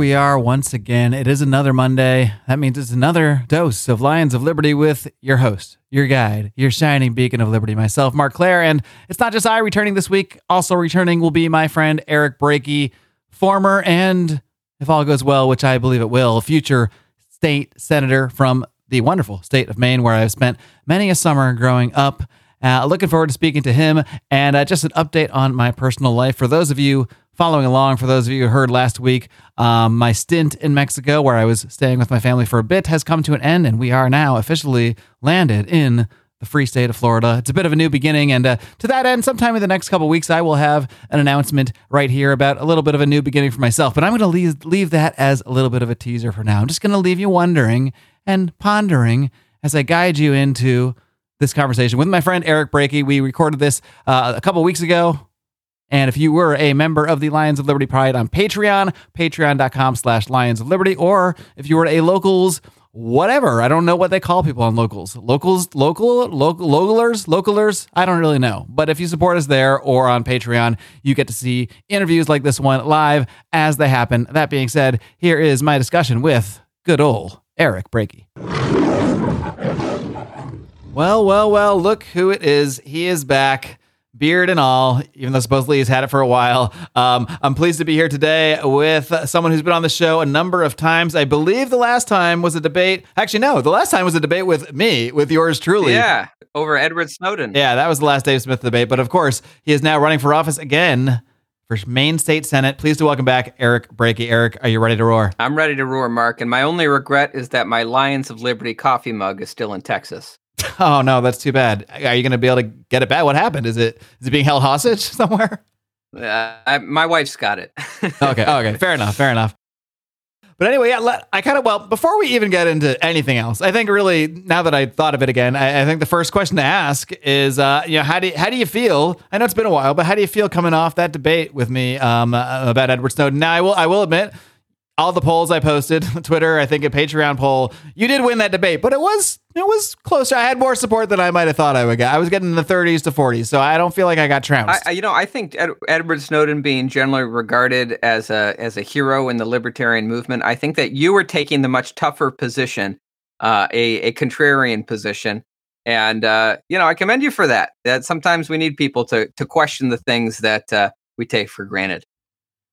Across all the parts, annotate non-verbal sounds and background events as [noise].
we are once again. It is another Monday. That means it's another dose of Lions of Liberty with your host, your guide, your shining beacon of liberty, myself, Marc Clair. And it's not just I returning this week. Also returning will be my friend Eric Brakey, former and, if all goes well, which I believe it will, future state senator from the wonderful state of Maine, where I've spent many a summer growing up. Uh, looking forward to speaking to him and uh, just an update on my personal life. For those of you following along, for those of you who heard last week, um, my stint in Mexico, where I was staying with my family for a bit, has come to an end, and we are now officially landed in the free state of Florida. It's a bit of a new beginning, and uh, to that end, sometime in the next couple weeks, I will have an announcement right here about a little bit of a new beginning for myself. But I'm going to leave leave that as a little bit of a teaser for now. I'm just going to leave you wondering and pondering as I guide you into this conversation with my friend Eric Brakey. We recorded this uh, a couple weeks ago. And if you were a member of the Lions of Liberty Pride on Patreon, patreon.com slash Lions of Liberty, or if you were a locals, whatever, I don't know what they call people on locals. Locals, local, local, localers, localers, I don't really know. But if you support us there or on Patreon, you get to see interviews like this one live as they happen. That being said, here is my discussion with good old Eric Brakey. Well, well, well, look who it is. He is back, beard and all, even though supposedly he's had it for a while. Um, I'm pleased to be here today with someone who's been on the show a number of times. I believe the last time was a debate. Actually, no, the last time was a debate with me, with yours truly. Yeah, over Edward Snowden. Yeah, that was the last Dave Smith debate. But of course, he is now running for office again for Maine State Senate. Pleased to welcome back Eric Brakey. Eric, are you ready to roar? I'm ready to roar, Mark. And my only regret is that my Lions of Liberty coffee mug is still in Texas. [laughs] Oh no, that's too bad. Are you going to be able to get it back? What happened? Is it is it being held hostage [laughs] somewhere? Uh, I, my wife's got it. [laughs] okay, okay, fair enough, fair enough. But anyway, yeah, let, I kind of well before we even get into anything else, I think really now that I thought of it again, I, I think the first question to ask is, uh, you know, how do you, how do you feel? I know it's been a while, but how do you feel coming off that debate with me um, uh, about Edward Snowden? Now, I will I will admit all the polls I posted, [laughs] Twitter, I think a Patreon poll, you did win that debate, but it was it was closer. I had more support than I might have thought I would get. I was getting in the 30s to 40s, so I don't feel like I got trounced. I, you know, I think Ed, Edward Snowden being generally regarded as a as a hero in the libertarian movement, I think that you were taking the much tougher position, uh, a a contrarian position, and uh, you know, I commend you for that. That sometimes we need people to to question the things that uh, we take for granted.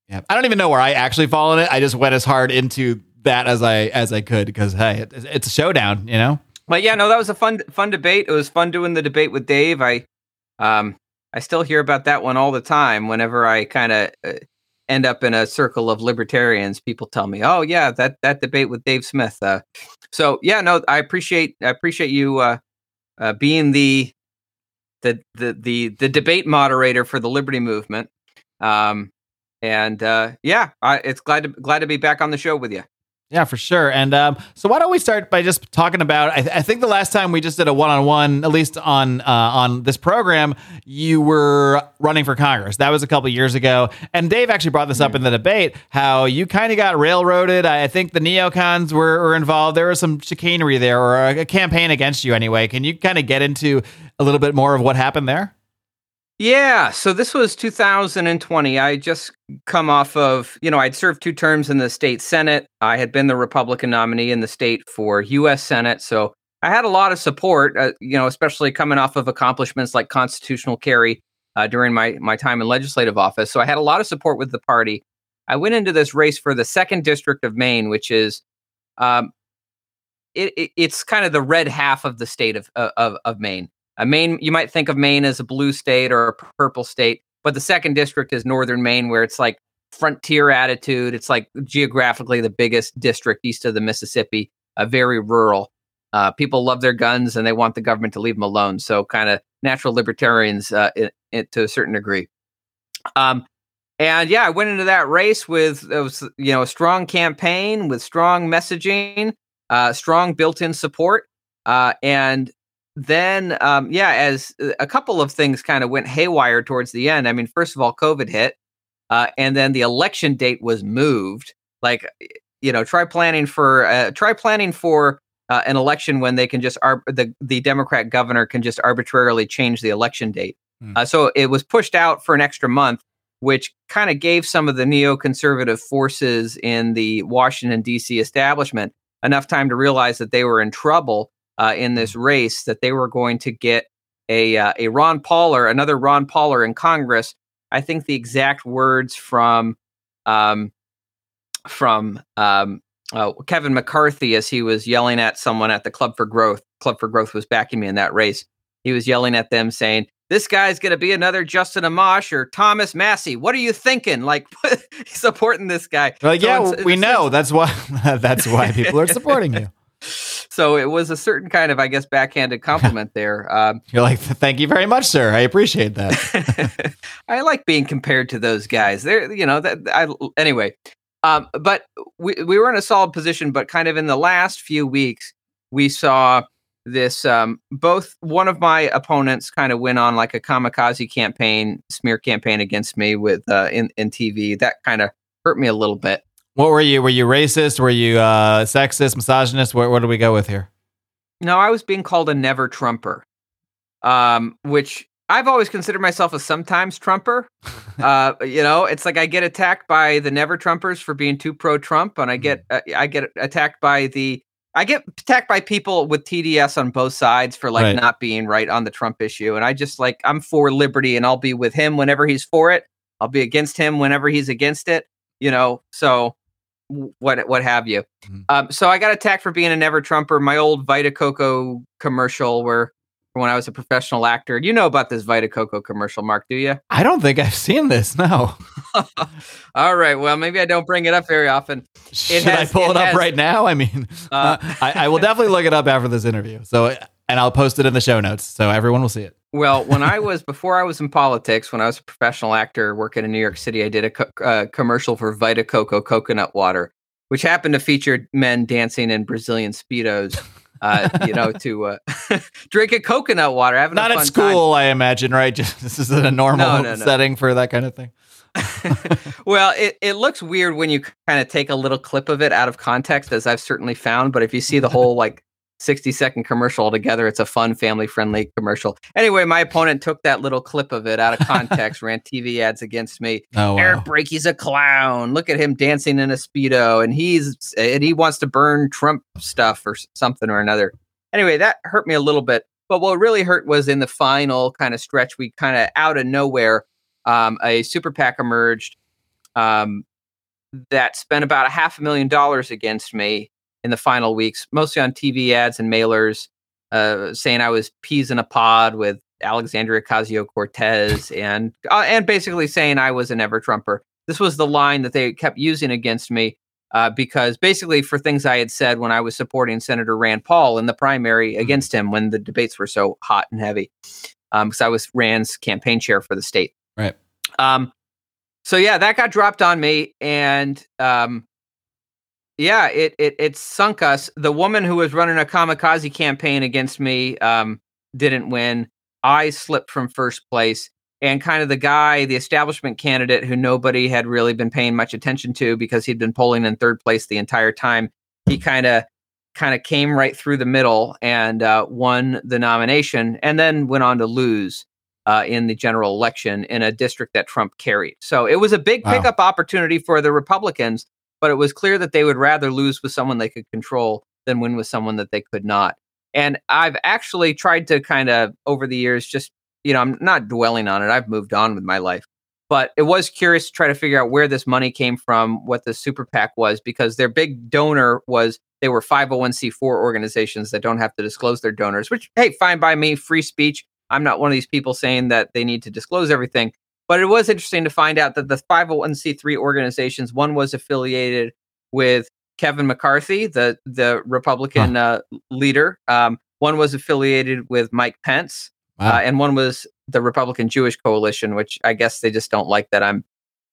Yeah, I don't even know where I actually fall in it. I just went as hard into that as I as I could because hey, it, it's a showdown, you know. But yeah, no, that was a fun fun debate. It was fun doing the debate with Dave. I um I still hear about that one all the time. Whenever I kind of uh, end up in a circle of libertarians, people tell me, "Oh yeah, that that debate with Dave Smith." Uh, so yeah, no, I appreciate I appreciate you uh, uh, being the, the the the the debate moderator for the Liberty Movement. Um, and uh, yeah, I, it's glad to glad to be back on the show with you. Yeah, for sure. And um, so, why don't we start by just talking about? I, th- I think the last time we just did a one-on-one, at least on uh, on this program, you were running for Congress. That was a couple years ago, and Dave actually brought this up in the debate. How you kind of got railroaded. I think the neocons were, were involved. There was some chicanery there, or a, a campaign against you anyway. Can you kind of get into a little bit more of what happened there? Yeah, so this was 2020. I just come off of, you know, I'd served two terms in the state Senate. I had been the Republican nominee in the state for US Senate, so I had a lot of support, uh, you know, especially coming off of accomplishments like constitutional carry uh, during my my time in legislative office. So I had a lot of support with the party. I went into this race for the second district of Maine, which is um, it, it, it's kind of the red half of the state of of, of Maine. A Maine, you might think of Maine as a blue state or a purple state, but the second district is northern Maine, where it's like frontier attitude. It's like geographically the biggest district east of the Mississippi, uh, very rural. Uh, people love their guns and they want the government to leave them alone. So, kind of natural libertarians uh, to a certain degree. Um, and yeah, I went into that race with it was you know a strong campaign with strong messaging, uh, strong built-in support, uh, and then um, yeah as uh, a couple of things kind of went haywire towards the end i mean first of all covid hit uh, and then the election date was moved like you know try planning for uh, try planning for uh, an election when they can just ar- the the democrat governor can just arbitrarily change the election date mm. so it was pushed out for an extra month which kind of gave some of the neoconservative forces in the Washington, D.C. establishment enough time to realize that they were in trouble uh, in this race, that they were going to get a, uh, a Ron Pauler, another Ron Pauler in Congress. I think the exact words from um, from um, uh, Kevin McCarthy as he was yelling at someone at the Club for Growth. Club for Growth was backing me in that race. He was yelling at them saying, this guy's going to be another Justin Amash or Thomas Massie. What are you thinking? Like [laughs] supporting this guy? Like, so yeah, we know that's why [laughs] that's why people are supporting [laughs] you. So it was a certain kind of, I guess, backhanded compliment there. Um, [laughs] You're like, thank you very much, sir. I appreciate that. [laughs] I like being compared to those guys. They're, you know, that I anyway. Um, but we we were in a solid position, but kind of in the last few weeks, we saw this um, both one of my opponents kind of went on like a kamikaze campaign smear campaign against me with uh, in, in tv that kind of hurt me a little bit what were you were you racist were you uh, sexist misogynist what, what do we go with here no i was being called a never trumper um, which i've always considered myself a sometimes trumper [laughs] uh, you know it's like i get attacked by the never trumpers for being too pro trump and i get mm. uh, i get attacked by the I get attacked by people with TDS on both sides for like right. not being right on the Trump issue. And I just like, I'm for liberty and I'll be with him whenever he's for it. I'll be against him whenever he's against it, you know? So what, what have you. Mm-hmm. Um, so I got attacked for being a never Trumper. My old Vita Coco commercial where when I was a professional actor. You know about this Vita Coco commercial, Mark, do you? I don't think I've seen this. No. [laughs] All right. Well, maybe I don't bring it up very often. It Should has, I pull it, it up has, right now? I mean, uh, [laughs] I, I will definitely look it up after this interview. So, and I'll post it in the show notes so everyone will see it. Well, when I [laughs] was before I was in politics, when I was a professional actor working in New York City, I did a co- uh, commercial for Vita Coco coconut water, which happened to feature men dancing in Brazilian speedos uh, you know, to uh, [laughs] a coconut water. Having not at school, time. I imagine, right? [laughs] Just this is a normal no, no, no. setting for that kind of thing. well, it, it looks weird when you kind of take a little clip of it out of context, as I've certainly found. But if you see the whole like 60 second commercial altogether. It's a fun, family friendly commercial. Anyway, my opponent took that little clip of it out of context, [laughs] ran TV ads against me. Oh, wow. Eric Brakey's a clown. Look at him dancing in a Speedo and he's, and he wants to burn Trump stuff or something or another. Anyway, that hurt me a little bit. But what really hurt was in the final kind of stretch, we kind of out of nowhere, um, a super PAC emerged um, that spent about a half a million dollars against me in the final weeks, mostly on TV ads and mailers, uh, saying I was peas in a pod with Alexandria Ocasio Cortez, and uh, and basically saying I was an ever Trumper. This was the line that they kept using against me uh, because basically for things I had said when I was supporting Senator Rand Paul in the primary mm-hmm. against him when the debates were so hot and heavy, because um, I was Rand's campaign chair for the state. Right. Um, so yeah, that got dropped on me, and um, yeah, it it it sunk us. The woman who was running a kamikaze campaign against me um, didn't win. I slipped from first place, and kind of the guy, the establishment candidate who nobody had really been paying much attention to because he'd been polling in third place the entire time. He kind of kind of came right through the middle and uh, won the nomination, and then went on to lose. Uh, in the general election in a district that Trump carried. So it was a big wow. pickup opportunity for the Republicans but it was clear that they would rather lose with someone they could control than win with someone that they could not. And I've actually tried to kind of over the years just, you know, I'm not dwelling on it. I've moved on with my life. But it was curious to try to figure out where this money came from, what the super PAC was, because their big donor was they were 501c4 organizations that don't have to disclose their donors, which, hey, fine by me, free speech. I'm not one of these people saying that they need to disclose everything. But it was interesting to find out that the 501c3 organizations, one was affiliated with Kevin McCarthy, the the Republican huh. uh, leader. Um, one was affiliated with Mike Pence, wow. uh, and one was the Republican Jewish Coalition, which I guess they just don't like that I'm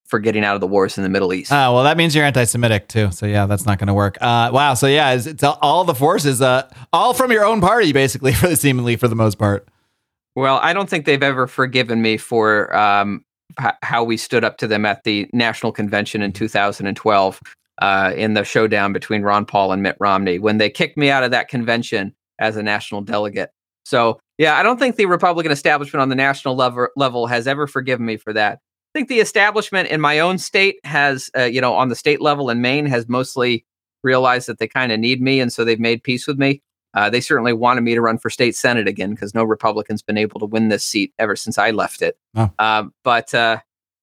for getting out of the wars in the Middle East. Ah, well, that means you're anti-Semitic too. So yeah, that's not going to work. Uh, wow. So yeah, it's, it's all the forces, uh, all from your own party, basically, [laughs] for the seemingly for the most part. Well, I don't think they've ever forgiven me for um, h- how we stood up to them at the national convention in 2012 uh, in the showdown between Ron Paul and Mitt Romney when they kicked me out of that convention as a national delegate. So, yeah, I don't think the Republican establishment on the national level, level has ever forgiven me for that. I think the establishment in my own state has, uh, you know, on the state level in Maine has mostly realized that they kind of need me, and so they've made peace with me. Uh, they certainly wanted me to run for state senate again because no Republican's been able to win this seat ever since I left it. Oh. Uh, but uh,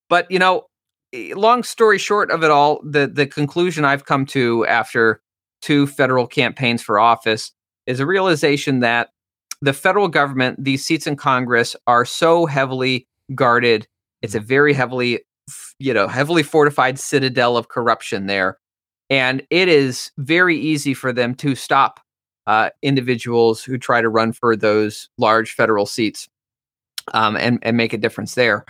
but you know, eh, long story short of it all, the the conclusion I've come to after two federal campaigns for office is a realization that the federal government, these seats in Congress, are so heavily guarded. It's a very heavily, you know, heavily fortified citadel of corruption there, and it is very easy for them to stop uh, individuals who try to run for those large federal seats um, and and make a difference there.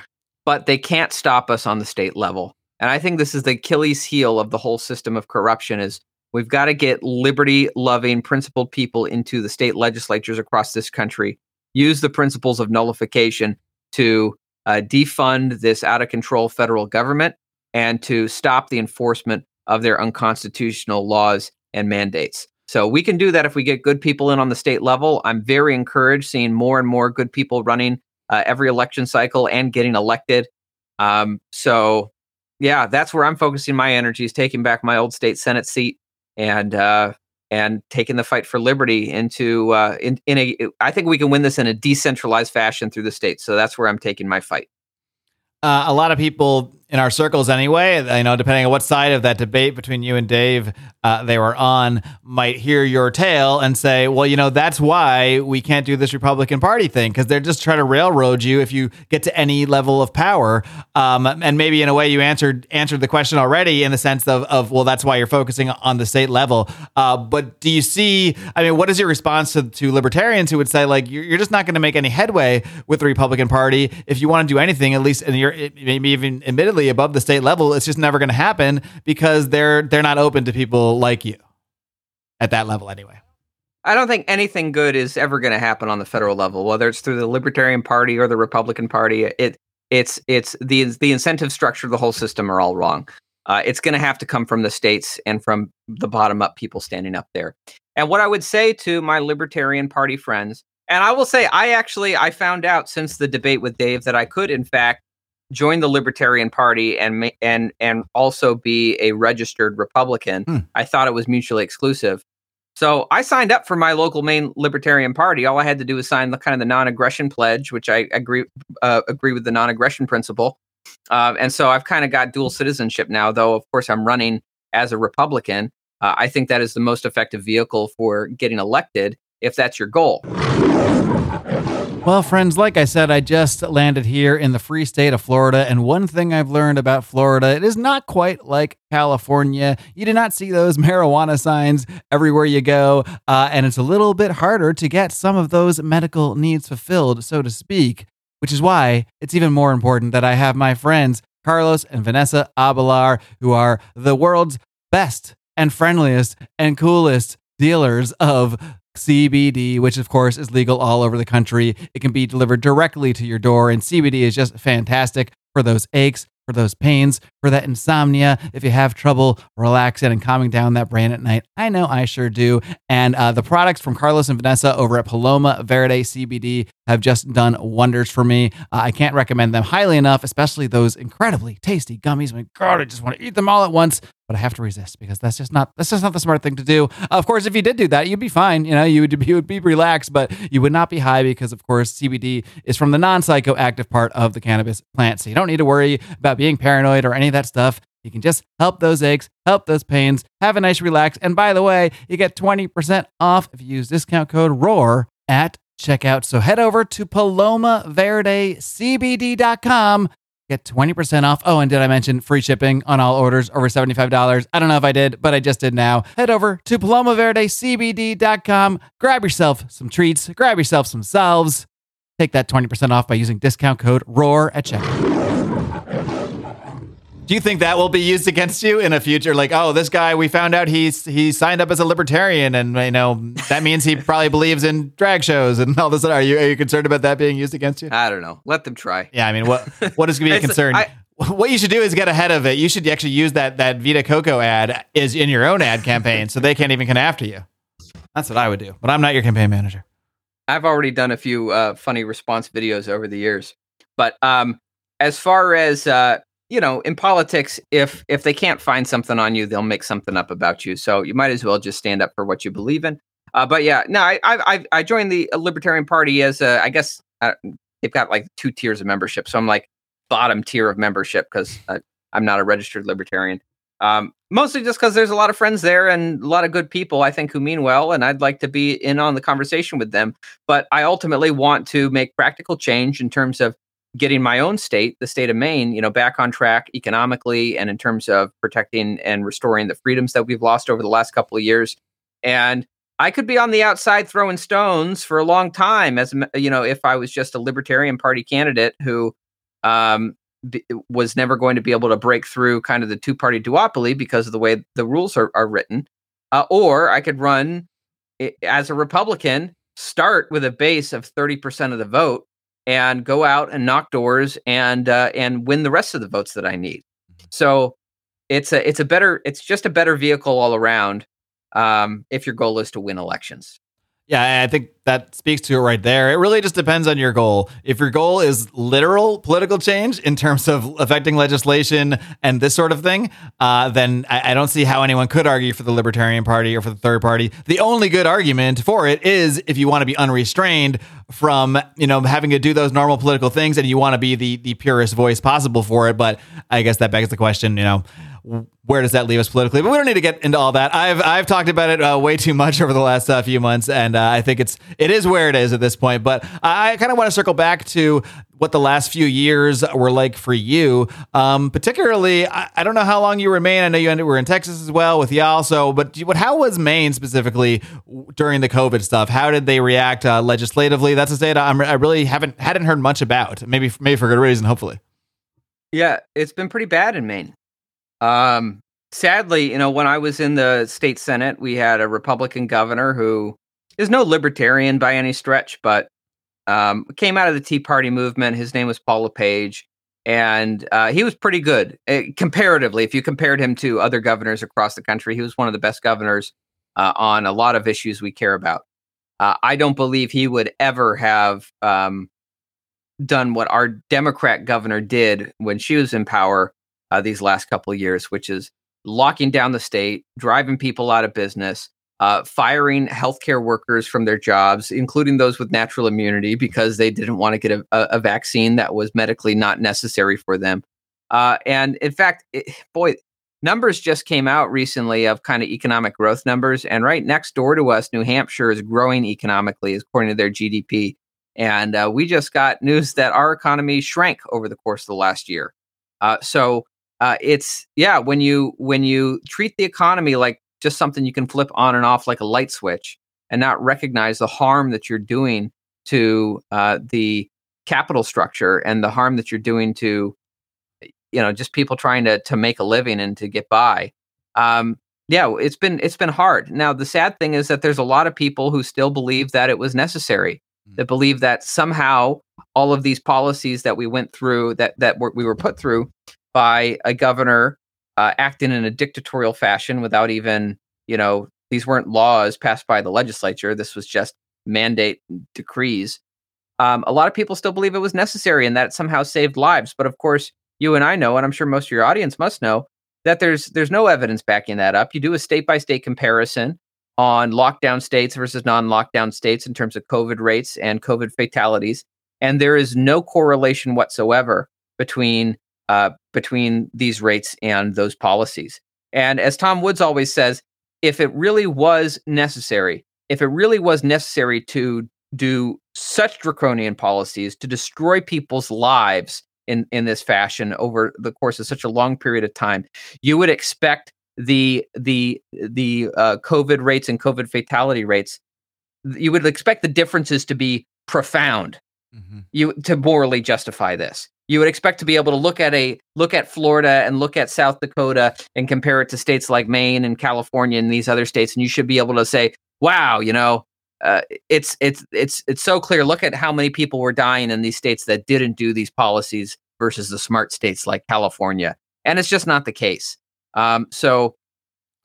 But they can't stop us on the state level. And I think this is the Achilles heel of the whole system of corruption is we've got to get liberty loving principled people into the state legislatures across this country use the principles of nullification to uh, defund this out of control federal government and to stop the enforcement of their unconstitutional laws and mandates so we can do that if we get good people in on the state level i'm very encouraged seeing more and more good people running uh, every election cycle and getting elected um, so yeah that's where i'm focusing my energies taking back my old state senate seat and uh, and taking the fight for liberty into uh, in in a. I think we can win this in a decentralized fashion through the states. So that's where I'm taking my fight. Uh, a lot of people in our circles anyway, you know, depending on what side of that debate between you and Dave uh, they were on, might hear your tale and say, well, you know, that's why we can't do this Republican Party thing because they're just trying to railroad you if you get to any level of power. Um, and maybe in a way you answered answered the question already in the sense of, of well, that's why you're focusing on the state level. Uh, but do you see? I mean, what is your response to, to libertarians who would say like you're, you're just not going to make any headway with the Republican Party if you want to do anything, at least, and you're maybe even admittedly above the state level, it's just never going to happen because they're they're not open to people like you at that level anyway. I don't think anything good is ever going to happen on the federal level, whether it's through the Libertarian Party or the Republican Party. It it's it's the the incentive structure of the whole system are all wrong. Uh, it's going to have to come from the states and from the bottom up people standing up there. And what I would say to my Libertarian Party friends, and I will say, I actually I found out since the debate with Dave that I could in fact join the Libertarian Party and and and also be a registered Republican. Hmm. I thought it was mutually exclusive. So I signed up for my local Maine Libertarian Party. All I had to do was sign the kind of the non-aggression pledge, which I agree uh, agree with the non-aggression principle. Uh, and so I've kind of got dual citizenship now, though. Of course, I'm running as a Republican. Uh, I think that is the most effective vehicle for getting elected if that's your goal. Well, friends, like I said, I just landed here in the free state of Florida, and one thing I've learned about Florida, it is not quite like California. You do not see those [laughs] marijuana signs everywhere you go, uh, and it's a little bit harder to get some of those medical needs fulfilled, so to speak, which is why it's even more important that I have my friends, Carlos and Vanessa Abelar, who are the world's best and friendliest and coolest dealers of CBD, which of course is legal all over the country. It can be delivered directly to your door, and CBD is just fantastic for those aches, for those pains, for that insomnia. If you have trouble relaxing and calming down that brain at night, I know I sure do. And uh, the products from Carlos and Vanessa over at Paloma Verde CBD have just done wonders for me. Uh, I can't recommend them highly enough, especially those incredibly tasty gummies. My God, I just want to eat them all at once but I have to resist because that's just not that's just not the smart thing to do. Of course, if you did do that, you'd be fine. You know, you would you would be relaxed, but you would not be high because, of course, CBD is from the non-psychoactive part of the cannabis plant. So you don't need to worry about being paranoid or any of that stuff. You can just help those aches, help those pains, have a nice relax. And by the way, you get 20% off if you use discount code ROAR at checkout. So head over to palomaverdecbd.com Get 20% off. Oh, and did I mention free shipping on all orders over $75? I don't know if I did, but I just did now. Head over to palomaverdecbd.com. Grab yourself some treats, grab yourself some salves. Take that 20% off by using discount code ROAR at checkout. Do you think that will be used against you in a future? Like, oh, this guy, we found out he's he signed up as a libertarian, and you know that means he probably believes in drag shows and all this. Are you are you concerned about that being used against you? I don't know. Let them try. Yeah, I mean, what what is going to be [laughs] a concern? I, what you should do is get ahead of it. You should actually use that that Vita Coco ad is in your own ad campaign, so they can't even come after you. That's what I would do, but I'm not your campaign manager. I've already done a few uh, funny response videos over the years, but um, as far as uh, you know, in politics, if if they can't find something on you, they'll make something up about you. So you might as well just stand up for what you believe in. Uh, but yeah, no, I, I I joined the Libertarian Party as a, I guess uh, they've got like two tiers of membership, so I'm like bottom tier of membership because I'm not a registered libertarian. Um, mostly just because there's a lot of friends there and a lot of good people, I think, who mean well, and I'd like to be in on the conversation with them. But I ultimately want to make practical change in terms of getting my own state, the state of Maine, you know, back on track economically and in terms of protecting and restoring the freedoms that we've lost over the last couple of years. And I could be on the outside throwing stones for a long time, as you know, if I was just a Libertarian Party candidate who um, b- was never going to be able to break through kind of the two party duopoly because of the way the rules are, are written. Uh, or I could run as a Republican, start with a base of 30% of the vote and go out and knock doors and uh, and win the rest of the votes that I need. Mm-hmm. So it's a it's a better it's just a better vehicle all around um, if your goal is to win elections. Yeah, I think that speaks to it right there. It really just depends on your goal. If your goal is literal political change in terms of affecting legislation and this sort of thing, uh, then I, I, don't see how anyone could argue for the Libertarian Party or for the third party. The only good argument for it is if you want to be unrestrained from you know having to do those normal political things and you want to be the the purest voice possible for it. But I guess that begs the question, you know where does that leave us politically? But we don't need to get into all that. I've I've talked about it uh, way too much [laughs] over the last uh, few months, and uh, I think it's it is where it is at this point. But I kind of want to circle back to what the last few years were like for you. Um, particularly, I, I, don't know how long you were in Maine. I know you ended, were in Texas as well with y'all. So, but but how was Maine specifically during the COVID stuff? How did they react uh, legislatively? That's a state I'm, I really haven't hadn't heard much about. Maybe maybe for good reason. Hopefully. Yeah, it's been pretty bad in Maine. Um, sadly, you know, when I was in the state senate, we had a Republican governor who is no libertarian by any stretch, but um, came out of the Tea Party movement. His name was Paul LePage, and uh, he was pretty good uh, comparatively. If you compared him to other governors across the country, he was one of the best governors uh, on a lot of issues we care about. Uh, I don't believe he would ever have um, done what our Democrat governor did when she was in power uh, these last couple of years, which is locking down the state, driving people out of business, uh, firing healthcare workers from their jobs, including those with natural immunity, because they didn't want to get a, a vaccine that was medically not necessary for them. Uh, and in fact, it, boy, numbers just came out recently of kind of economic growth numbers. And right next door to us, New Hampshire is growing economically according to their GDP. And uh, we just got news that our economy shrank over the course of the last year. Uh, so uh, it's yeah when you when you treat the economy like just something you can flip on and off like a light switch and not recognize the harm that you're doing to uh, the capital structure and the harm that you're doing to you know just people trying to to make a living and to get by um, yeah it's been it's been hard now the sad thing is that there's a lot of people who still believe that it was necessary mm. that believe that somehow all of these policies that we went through that that we were put through by a governor uh, acting in a dictatorial fashion without even, you know, these weren't laws passed by the legislature. This was just mandate decrees. Um, a lot of people still believe it was necessary and that it somehow saved lives. But of course, you and I know, and I'm sure most of your audience must know, that there's there's no evidence backing that up. You do a state by state comparison on lockdown states versus non-lockdown states in terms of COVID rates and COVID fatalities, and there is no correlation whatsoever between uh, between these rates and those policies. And as Tom Woods always says, if it really was necessary, if it really was necessary to do such draconian policies to destroy people's lives in, in this fashion over the course of such a long period of time, you would expect the the the uh, COVID rates and COVID fatality rates. You would expect the differences to be profound. Mm-hmm. You to morally justify this you would expect to be able to look at a look at Florida and look at South Dakota and compare it to states like Maine and California and these other states, and you should be able to say, "Wow, you know, uh, it's it's it's it's so clear. Look at how many people were dying in these states that didn't do these policies versus the smart states like California." And it's just not the case. Um, so,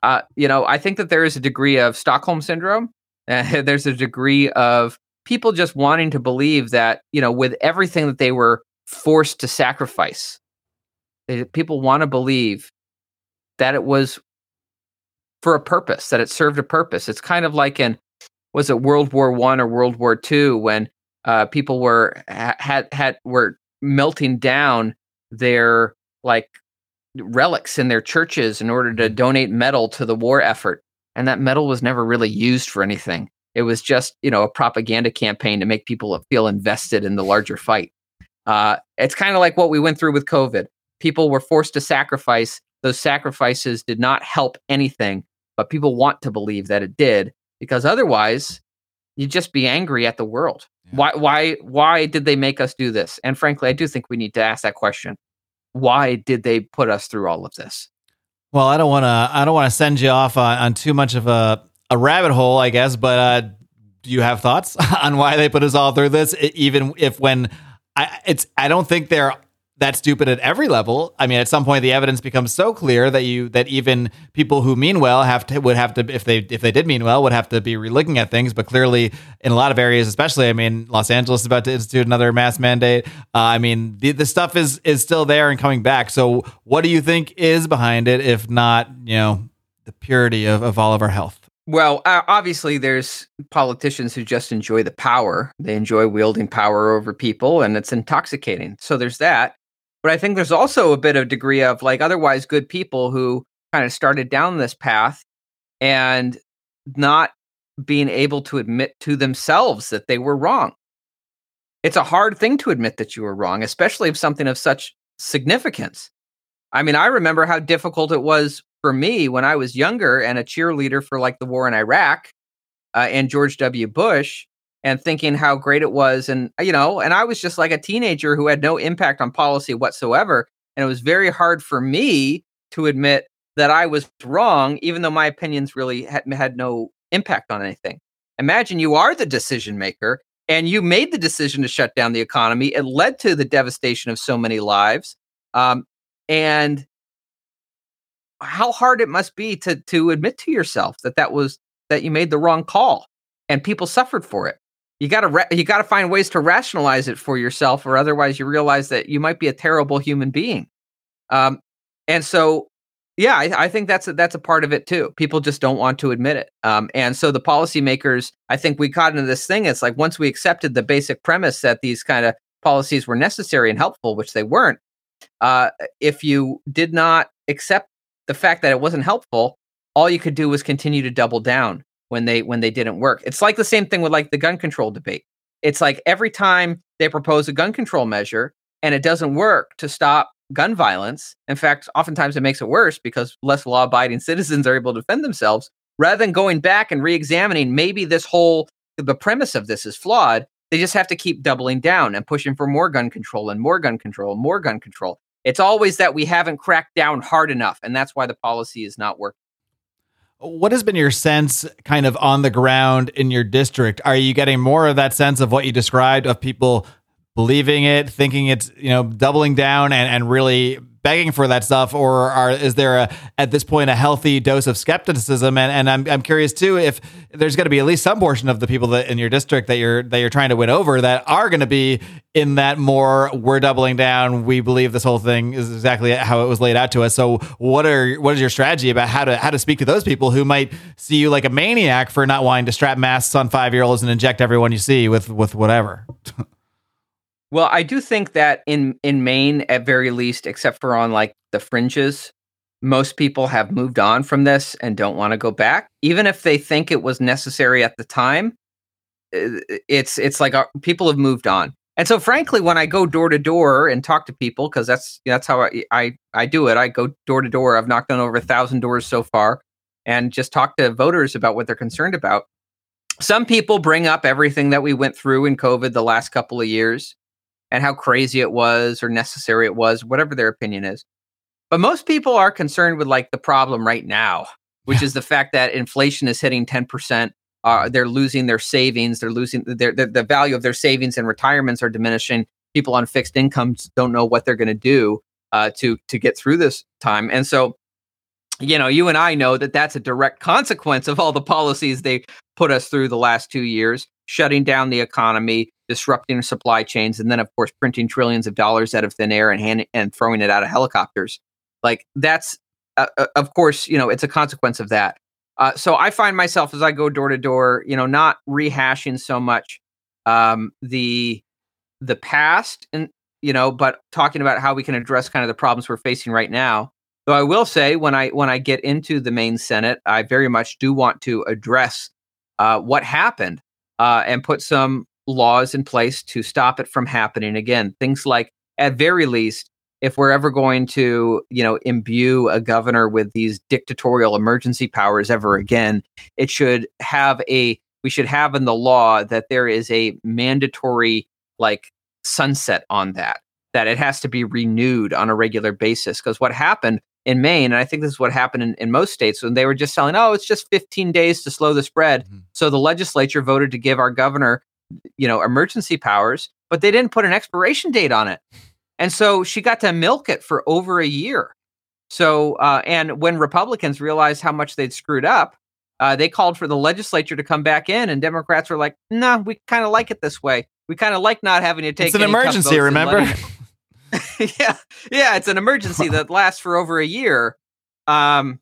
uh, you know, I think that there is a degree of Stockholm syndrome. [laughs] There's a degree of people just wanting to believe that you know, with everything that they were forced to sacrifice. They, people want to believe that it was for a purpose, that it served a purpose. It's kind of like in was it World War One or World War Two when uh, people were had had were melting down their like relics in their churches in order to donate metal to the war effort, and that metal was never really used for anything. It was just you know a propaganda campaign to make people feel invested in the larger fight. Uh, it's kind of like what we went through with COVID. People were forced to sacrifice. Those sacrifices did not help anything, but people want to believe that it did because otherwise you'd just be angry at the world. Yeah. Why why why did they make us do this? And frankly, I do think we need to ask that question. Why did they put us through all of this? Well, I don't want to I don't want to send you off on, on, too much of a a rabbit hole, I guess, but uh, do you have thoughts [laughs] on why they put us all through this even if when I it's I don't think they're that stupid at every level. I mean, at some point, the evidence becomes so clear that you that even people who mean well have to would have to if they if they did mean well would have to be relooking at things. But clearly, in a lot of areas, especially, I mean, Los Angeles is about to institute another mass mandate. Uh, I mean, the, the stuff is is still there and coming back. So, what do you think is behind it, if not, you know, the purity of, of all of our health? Well, uh, obviously, there's politicians who just enjoy the power. They enjoy wielding power over people, and it's intoxicating. So there's that. But I think there's also a bit of degree of like otherwise good people who kind of started down this path and not being able to admit to themselves that they were wrong. It's a hard thing to admit that you were wrong, especially if something of such significance. I mean, I remember how difficult it was for me when I was younger and a cheerleader for like the war in Iraq uh, and George W. Bush and thinking how great it was. And, you know, and I was just like a teenager who had no impact on policy whatsoever. And it was very hard for me to admit that I was wrong, even though my opinions really had, had no impact on anything. Imagine you are the decision maker and you made the decision to shut down the economy. It led to the devastation of so many lives. Um, and how hard it must be to to admit to yourself that that was that you made the wrong call and people suffered for it. You got to you got to find ways to rationalize it for yourself or otherwise you realize that you might be a terrible human being. Um, and so yeah I, I, think that's a, that's a part of it too. People just don't want to admit it. Um, and so the policymakers i think we got into this thing it's like once we accepted the basic premise that these kind of policies were necessary and helpful which they weren't uh, if you did not accept the fact that it wasn't helpful all you could do was continue to double down when they when they didn't work. It's like the same thing with like the gun control debate. It's like every time they propose a gun control measure and it doesn't work to stop gun violence. In fact, oftentimes it makes it worse because less law-abiding citizens are able to defend themselves. Rather than going back and re-examining, maybe this whole the premise of this is flawed. They just have to keep doubling down and pushing for more gun control and more gun control, and more gun control. It's always that we haven't cracked down hard enough, and that's why the policy is not working. What has been your sense kind of on the ground in your district? Are you getting more of that sense of what you described of people believing it, thinking it's, you know, doubling down and, and really begging for that stuff, or are is there a at this point a healthy dose of skepticism? And and I'm I'm curious too if there's going to be at least some portion of the people that in your district that you're that you're trying to win over that are going to be in that more we're doubling down. We believe this whole thing is exactly how it was laid out to us. So what are what is your strategy about how to how to speak to those people who might see you like a maniac for not wanting to strap masks on five year olds and inject everyone you see with with whatever? [laughs] Well, I do think that in in Maine, at very least, except for on like the fringes, most people have moved on from this and don't want to go back, even if they think it was necessary at the time. It's it's like our, uh, people have moved on, and so frankly, when I go door to door and talk to people, because that's that's how I, I I do it. I go door to door. I've knocked on over a thousand doors so far, and just talk to voters about what they're concerned about. Some people bring up everything that we went through in COVID the last couple of years and how crazy it was or necessary it was, whatever their opinion is. But most people are concerned with like the problem right now, which is the fact that inflation is hitting 10%. Uh, they're losing their savings. They're losing their, their, the value of their savings and retirements are diminishing. People on fixed incomes don't know what they're going to do uh, to to get through this time. And so, you know, you and I know that that's a direct consequence of all the policies they put us through the last two years, shutting down the economy, disrupting supply chains, and then of course printing trillions of dollars out of thin air and hand, and throwing it out of helicopters. Like that's uh, uh, of course you know it's a consequence of that. Uh, so I find myself as I go door to door, you know, not rehashing so much um, the the past and you know, but talking about how we can address kind of the problems we're facing right now. Though I will say, when I when I get into the Maine Senate, I very much do want to address uh, what happened uh, and put some laws in place to stop it from happening again. Things like, at very least, if we're ever going to, you know, imbue a governor with these dictatorial emergency powers ever again, it should have a we should have in the law that there is a mandatory like sunset on that that it has to be renewed on a regular basis because what happened in Maine, and I think this is what happened in, in most states when they were just telling, oh, it's just 15 days to slow the spread. Mm-hmm. So the legislature voted to give our governor, you know, emergency powers, but they didn't put an expiration date on it. And so she got to milk it for over a year. So, uh, and when Republicans realized how much they'd screwed up, uh, they called for the legislature to come back in, and Democrats were like, "No, nah, we kind of like it this way. We kind of like not having to take." It's an emergency, remember? [laughs] yeah, yeah, it's an emergency [laughs] that lasts for over a year. Um,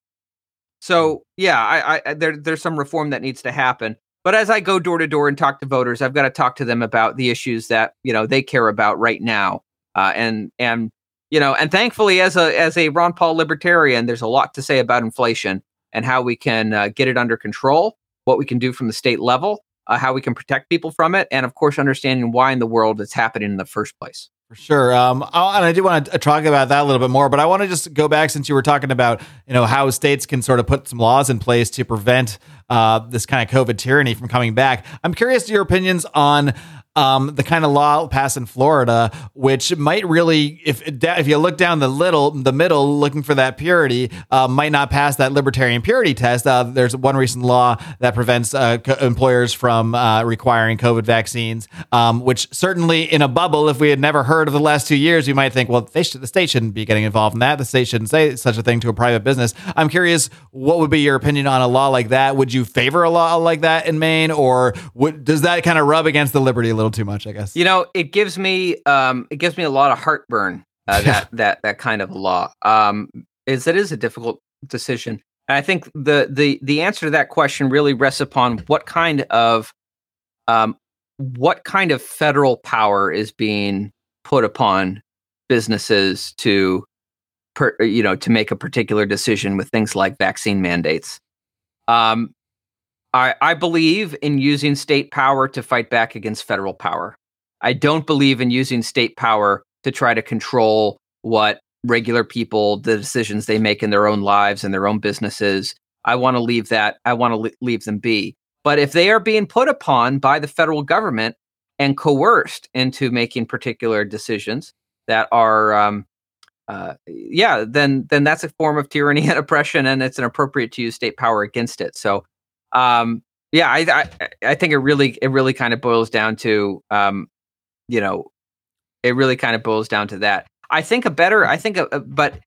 so yeah, I, I there there's some reform that needs to happen. But as I go door to door and talk to voters, I've got to talk to them about the issues that you know they care about right now. Uh, and and you know, and thankfully, as a as a Ron Paul libertarian, there's a lot to say about inflation and how we can uh, get it under control, what we can do from the state level, uh, how we can protect people from it, and of course, understanding why in the world it's happening in the first place. For sure. Um, and I do want to talk about that a little bit more, but I want to just go back since you were talking about, you know, how states can sort of put some laws in place to prevent uh, this kind of COVID tyranny from coming back. I'm curious to your opinions on um, the kind of law passed in Florida, which might really, if if you look down the little, the middle, looking for that purity, uh, might not pass that libertarian purity test. Uh, there's one recent law that prevents uh, co- employers from uh, requiring COVID vaccines, um, which certainly in a bubble, if we had never heard of the last two years, we might think, well, should, the state shouldn't be getting involved in that. The state shouldn't say such a thing to a private business. I'm curious, what would be your opinion on a law like that? Would you favor a law like that in Maine, or would, does that kind of rub against the liberty little? too much, I guess. You know, it gives me um, it gives me a lot of heartburn. Uh, [laughs] that that that kind of law um, is it is a difficult decision. And I think the the the answer to that question really rests upon what kind of um, what kind of federal power is being put upon businesses to per, you know to make a particular decision with things like vaccine mandates. Um, I, I believe in using state power to fight back against federal power. I don't believe in using state power to try to control what regular people, the decisions they make in their own lives and their own businesses. I want to leave that, I want to leave them be. But if they are being put upon by the federal government and coerced into making particular decisions that are, um, uh, yeah, then then that's a form of tyranny and oppression, and it's inappropriate to use state power against it. So um, yeah, I, I, I think it really it really kind of boils down to um, you know, it really kind of boils down to that. I think a better, I think, a, a, but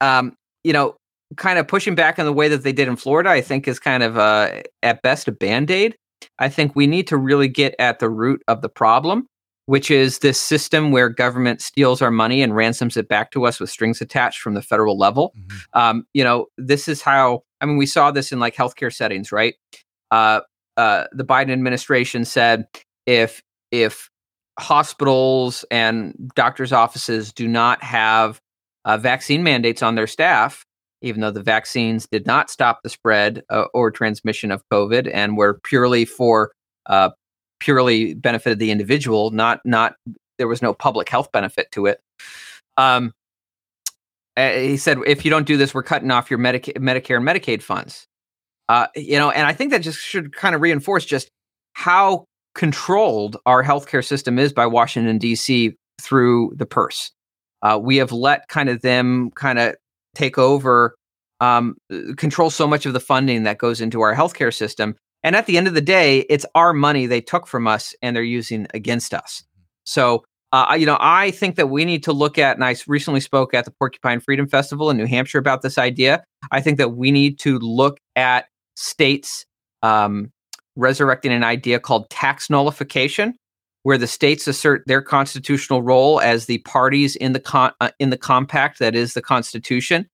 um, you know, kind of pushing back on the way that they did in Florida, I think is kind of uh, at best a band aid. I think we need to really get at the root of the problem, which is this system where government steals our money and ransoms it back to us with strings attached from the federal level. Mm-hmm. Um, you know, this is how I mean, we saw this in like healthcare settings, right? Uh, uh, the Biden administration said if if hospitals and doctors' offices do not have uh, vaccine mandates on their staff, even though the vaccines did not stop the spread uh, or transmission of COVID and were purely for uh, purely benefited the individual, not not there was no public health benefit to it. Um, uh, he said, if you don't do this, we're cutting off your Medica- Medicare and Medicaid funds. Uh, you know, and I think that just should kind of reinforce just how controlled our healthcare system is by Washington D.C. through the purse. Uh, we have let kind of them kind of take over, um, control so much of the funding that goes into our healthcare system. And at the end of the day, it's our money they took from us and they're using against us. So uh, you know, I think that we need to look at, and I recently spoke at the Porcupine Freedom Festival in New Hampshire about this idea. I think that we need to look at states um, resurrecting an idea called tax nullification, where the states assert their constitutional role as the parties in the con- uh, in the compact that is the Constitution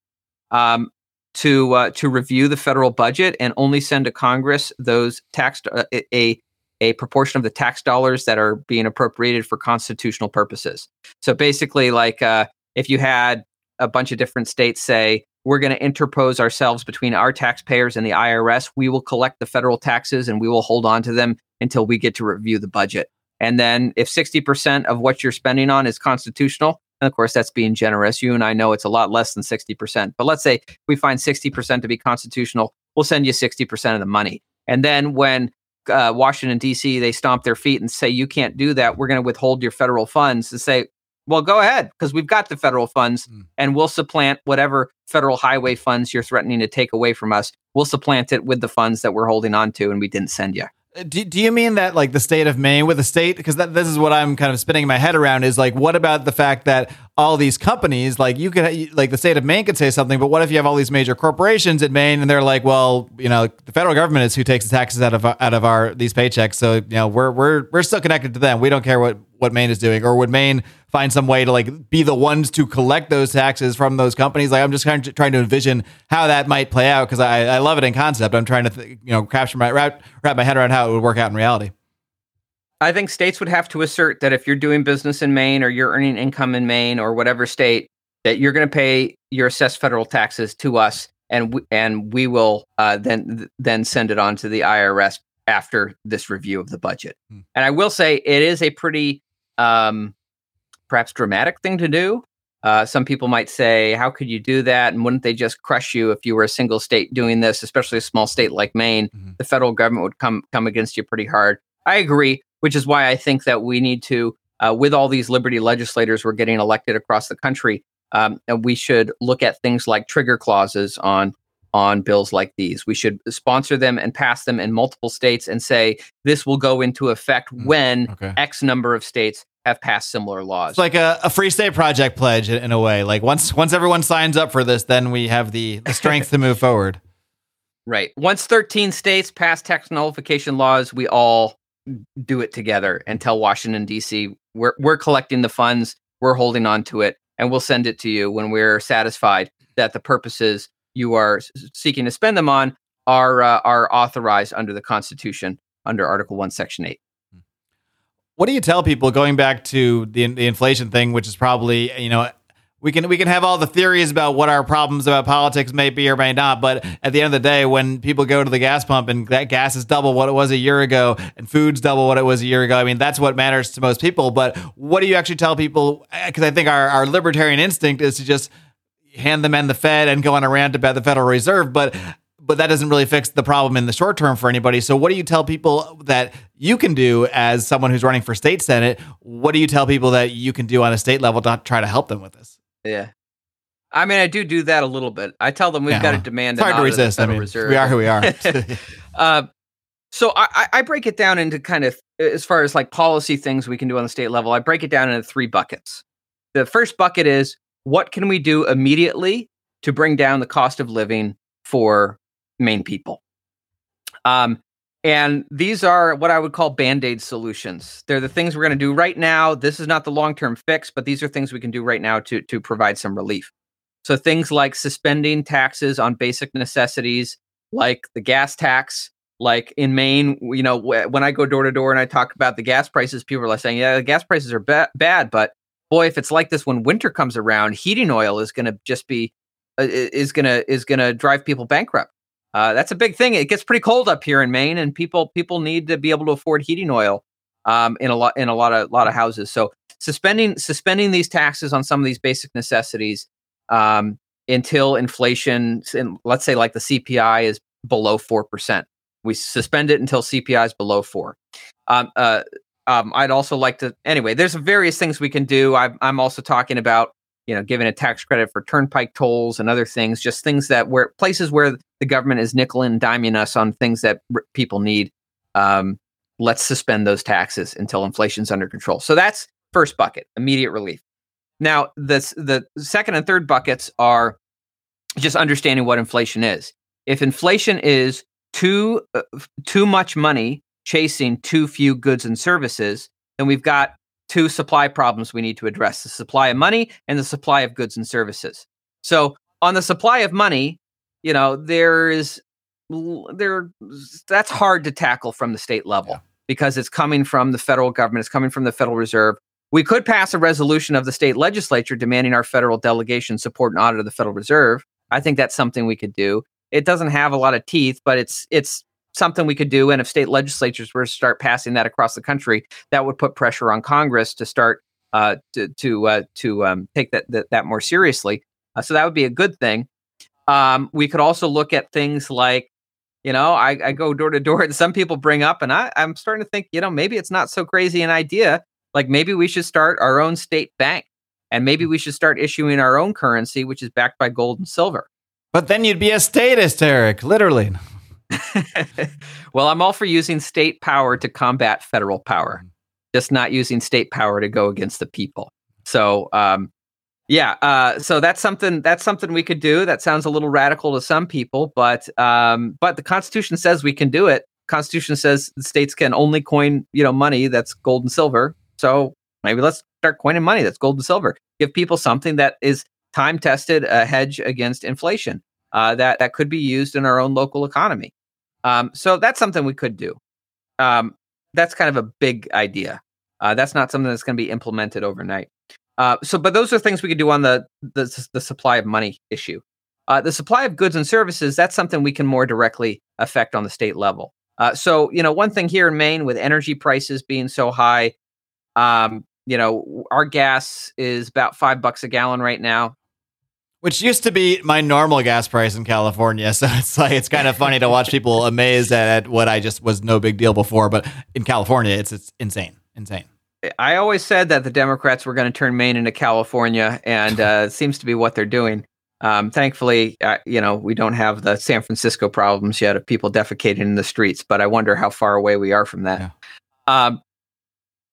um, to uh, to review the federal budget and only send to Congress those tax uh, a a proportion of the tax dollars that are being appropriated for constitutional purposes. So basically, like uh, if you had a bunch of different states say we're going to interpose ourselves between our taxpayers and the IRS, we will collect the federal taxes and we will hold on to them until we get to review the budget. And then if 60% of what you're spending on is constitutional, and of course that's being generous. You and I know it's a lot less than 60%. But let's say we find 60% to be constitutional, we'll send you 60% of the money. And then when uh, Washington D.C. they stomp their feet and say you can't do that. We're going to withhold your federal funds. and say, well, go ahead because we've got the federal funds, mm. and we'll supplant whatever federal highway funds you're threatening to take away from us. We'll supplant it with the funds that we're holding on to, and we didn't send you. Uh, do, do you mean that like the state of Maine with the state? Because this is what I'm kind of spinning my head around is like, what about the fact that all these companies, like you could, like the state of Maine could say something, but what if you have all these major corporations in Maine and they're like, well, you know, the federal government is who takes the taxes out of out of our these paychecks, so you know we're we're we're still connected to them. We don't care what what Maine is doing, or would Maine find some way to like be the ones to collect those taxes from those companies? Like I'm just kind of trying to envision how that might play out because I, I love it in concept. I'm trying to th- you know capture my wrap wrap my head around how it would work out in reality. I think states would have to assert that if you're doing business in Maine or you're earning income in Maine or whatever state, that you're going to pay your assessed federal taxes to us, and we, and we will uh, then then send it on to the IRS after this review of the budget. Hmm. And I will say it is a pretty um, perhaps dramatic thing to do. Uh, some people might say, how could you do that? And wouldn't they just crush you if you were a single state doing this, especially a small state like Maine? Mm-hmm. The federal government would come come against you pretty hard. I agree, which is why I think that we need to, uh, with all these liberty legislators we're getting elected across the country, um, we should look at things like trigger clauses on on bills like these. We should sponsor them and pass them in multiple states and say this will go into effect mm, when okay. X number of states have passed similar laws. It's like a, a free state project pledge in a way. Like once once everyone signs up for this, then we have the, the strength to move forward. [laughs] Right. Once 13 states pass tax nullification laws, we all do it together and tell Washington D.C. we're we're collecting the funds, we're holding on to it, and we'll send it to you when we're satisfied that the purposes you are seeking to spend them on are uh, are authorized under the Constitution under Article One, Section Eight. What do you tell people going back to the, the inflation thing, which is probably you know we can we can have all the theories about what our problems about politics may be or may not, but at the end of the day, when people go to the gas pump and that gas is double what it was a year ago and food's double what it was a year ago, I mean that's what matters to most people. But what do you actually tell people? Eh, because I think our, our libertarian instinct is to just hand the men the Fed and go on a rant about the Federal Reserve, but but that doesn't really fix the problem in the short term for anybody. So, what do you tell people that you can do as someone who's running for state senate? What do you tell people that you can do on a state level to try to help them with this? Yeah. I mean, I do do that a little bit. I tell them we've yeah. got to demand. It's hard to resist. I mean, Reserve. we are who we are. [laughs] uh, so I, I break it down into kind of as far as like policy things we can do on the state level. I break it down into three buckets. The first bucket is what can we do immediately to bring down the cost of living for Maine people. Um, and these are what I would call band aid solutions. They're the things we're going to do right now. This is not the long term fix, but these are things we can do right now to, to provide some relief. So things like suspending taxes on basic necessities, like the gas tax. Like in Maine, you know, when I go door to door and I talk about the gas prices, people are like saying, "Yeah, the gas prices are ba- bad, but boy, if it's like this when winter comes around, heating oil is going to just be uh, is going to is going to drive people bankrupt." Uh, that's a big thing. It gets pretty cold up here in Maine, and people people need to be able to afford heating oil um, in a lot in a lot of lot of houses. So suspending suspending these taxes on some of these basic necessities um, until inflation, in, let's say like the CPI is below four percent. We suspend it until CPI is below four. Um, uh, um, I'd also like to anyway. There's various things we can do. I'm, I'm also talking about you know, giving a tax credit for turnpike tolls and other things, just things that where places where the government is nickel and diming us on things that r- people need. Um, let's suspend those taxes until inflation's under control. So that's first bucket, immediate relief. Now, this the second and third buckets are just understanding what inflation is. If inflation is too uh, too much money chasing too few goods and services, then we've got two supply problems we need to address the supply of money and the supply of goods and services. So, on the supply of money, you know, there is there that's hard to tackle from the state level yeah. because it's coming from the federal government, it's coming from the Federal Reserve. We could pass a resolution of the state legislature demanding our federal delegation support and audit of the Federal Reserve. I think that's something we could do. It doesn't have a lot of teeth, but it's it's something we could do. And if state legislatures were to start passing that across the country, that would put pressure on Congress to start uh, to to uh, to um, take that, that, that more seriously. Uh, so that would be a good thing. Um, we could also look at things like, you know, I, I go door to door, and some people bring up, and I, I'm starting to think, you know, maybe it's not so crazy an idea. Like maybe we should start our own state bank, and maybe we should start issuing our own currency, which is backed by gold and silver. But then you'd be a statist, Eric, literally. [laughs] well, I'm all for using state power to combat federal power, just not using state power to go against the people. So, um, yeah, uh, so that's something that's something we could do. That sounds a little radical to some people, but um, but the Constitution says we can do it. Constitution says the states can only coin you know money that's gold and silver. So maybe let's start coining money that's gold and silver. Give people something that is time tested, a hedge against inflation. Uh, that that could be used in our own local economy. Um, so that's something we could do. Um, that's kind of a big idea. Uh, that's not something that's going to be implemented overnight. Uh, so, but those are things we could do on the the, the supply of money issue. Uh, the supply of goods and services that's something we can more directly affect on the state level. Uh, so, you know, one thing here in Maine with energy prices being so high, um, you know, our gas is about five bucks a gallon right now which used to be my normal gas price in California. [laughs] So it's like it's kind of funny to watch people [laughs] amazed at what I just was no big deal before, but in California, it's it's insane, insane. I always said that the Democrats were going to turn Maine into California, and uh, it seems to be what they're doing. Um, thankfully, uh, you know, we don't have the San Francisco problems yet of people defecating in the streets, but I wonder how far away we are from that. Yeah. Um,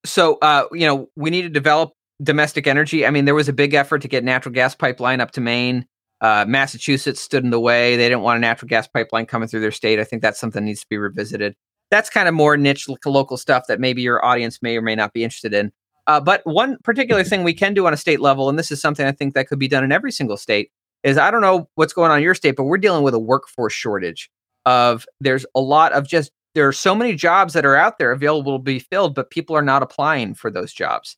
so, uh, you know, we need to develop domestic energy. I mean, there was a big effort to get natural gas pipeline up to Maine. Uh, Massachusetts stood in the way. They didn't want a natural gas pipeline coming through their state. I think that's something that needs to be revisited. That's kind of more niche local stuff that maybe your audience may or may not be interested in. Uh, but one particular thing we can do on a state level, and this is something I think that could be done in every single state, is I don't know what's going on in your state, but we're dealing with a workforce shortage. Of there's a lot of just there are so many jobs that are out there available to be filled, but people are not applying for those jobs.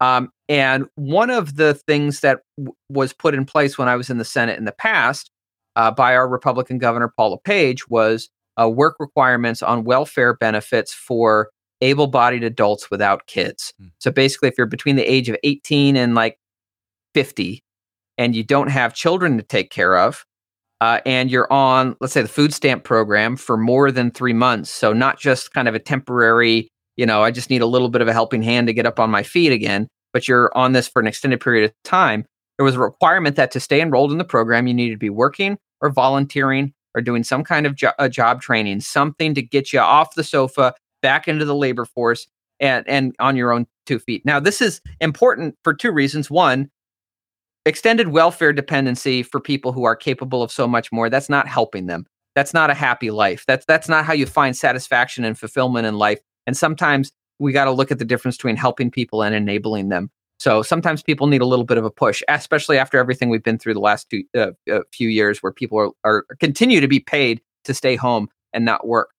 Um, and one of the things that w- was put in place when I was in the Senate in the past uh, by our Republican governor, Paul LePage, was uh, work requirements on welfare benefits for able bodied adults without kids. Mm. So basically, if you're between the age of 18 and like 50 and you don't have children to take care of, uh, and you're on, let's say, the food stamp program for more than three months, so not just kind of a temporary you know, I just need a little bit of a helping hand to get up on my feet again, but you're on this for an extended period of time, there was a requirement that to stay enrolled in the program, you needed to be working or volunteering or doing some kind of jo- job training, something to get you off the sofa, back into the labor force, and, and on your own two feet. Now, this is important for two reasons. One, extended welfare dependency for people who are capable of so much more, that's not helping them. That's not a happy life. That's that's not how you find satisfaction and fulfillment in life. And sometimes we got to look at the difference between helping people and enabling them. So sometimes people need a little bit of a push, especially after everything we've been through the last two, uh, uh, few years, where people are, are, continue to be paid to stay home and not work.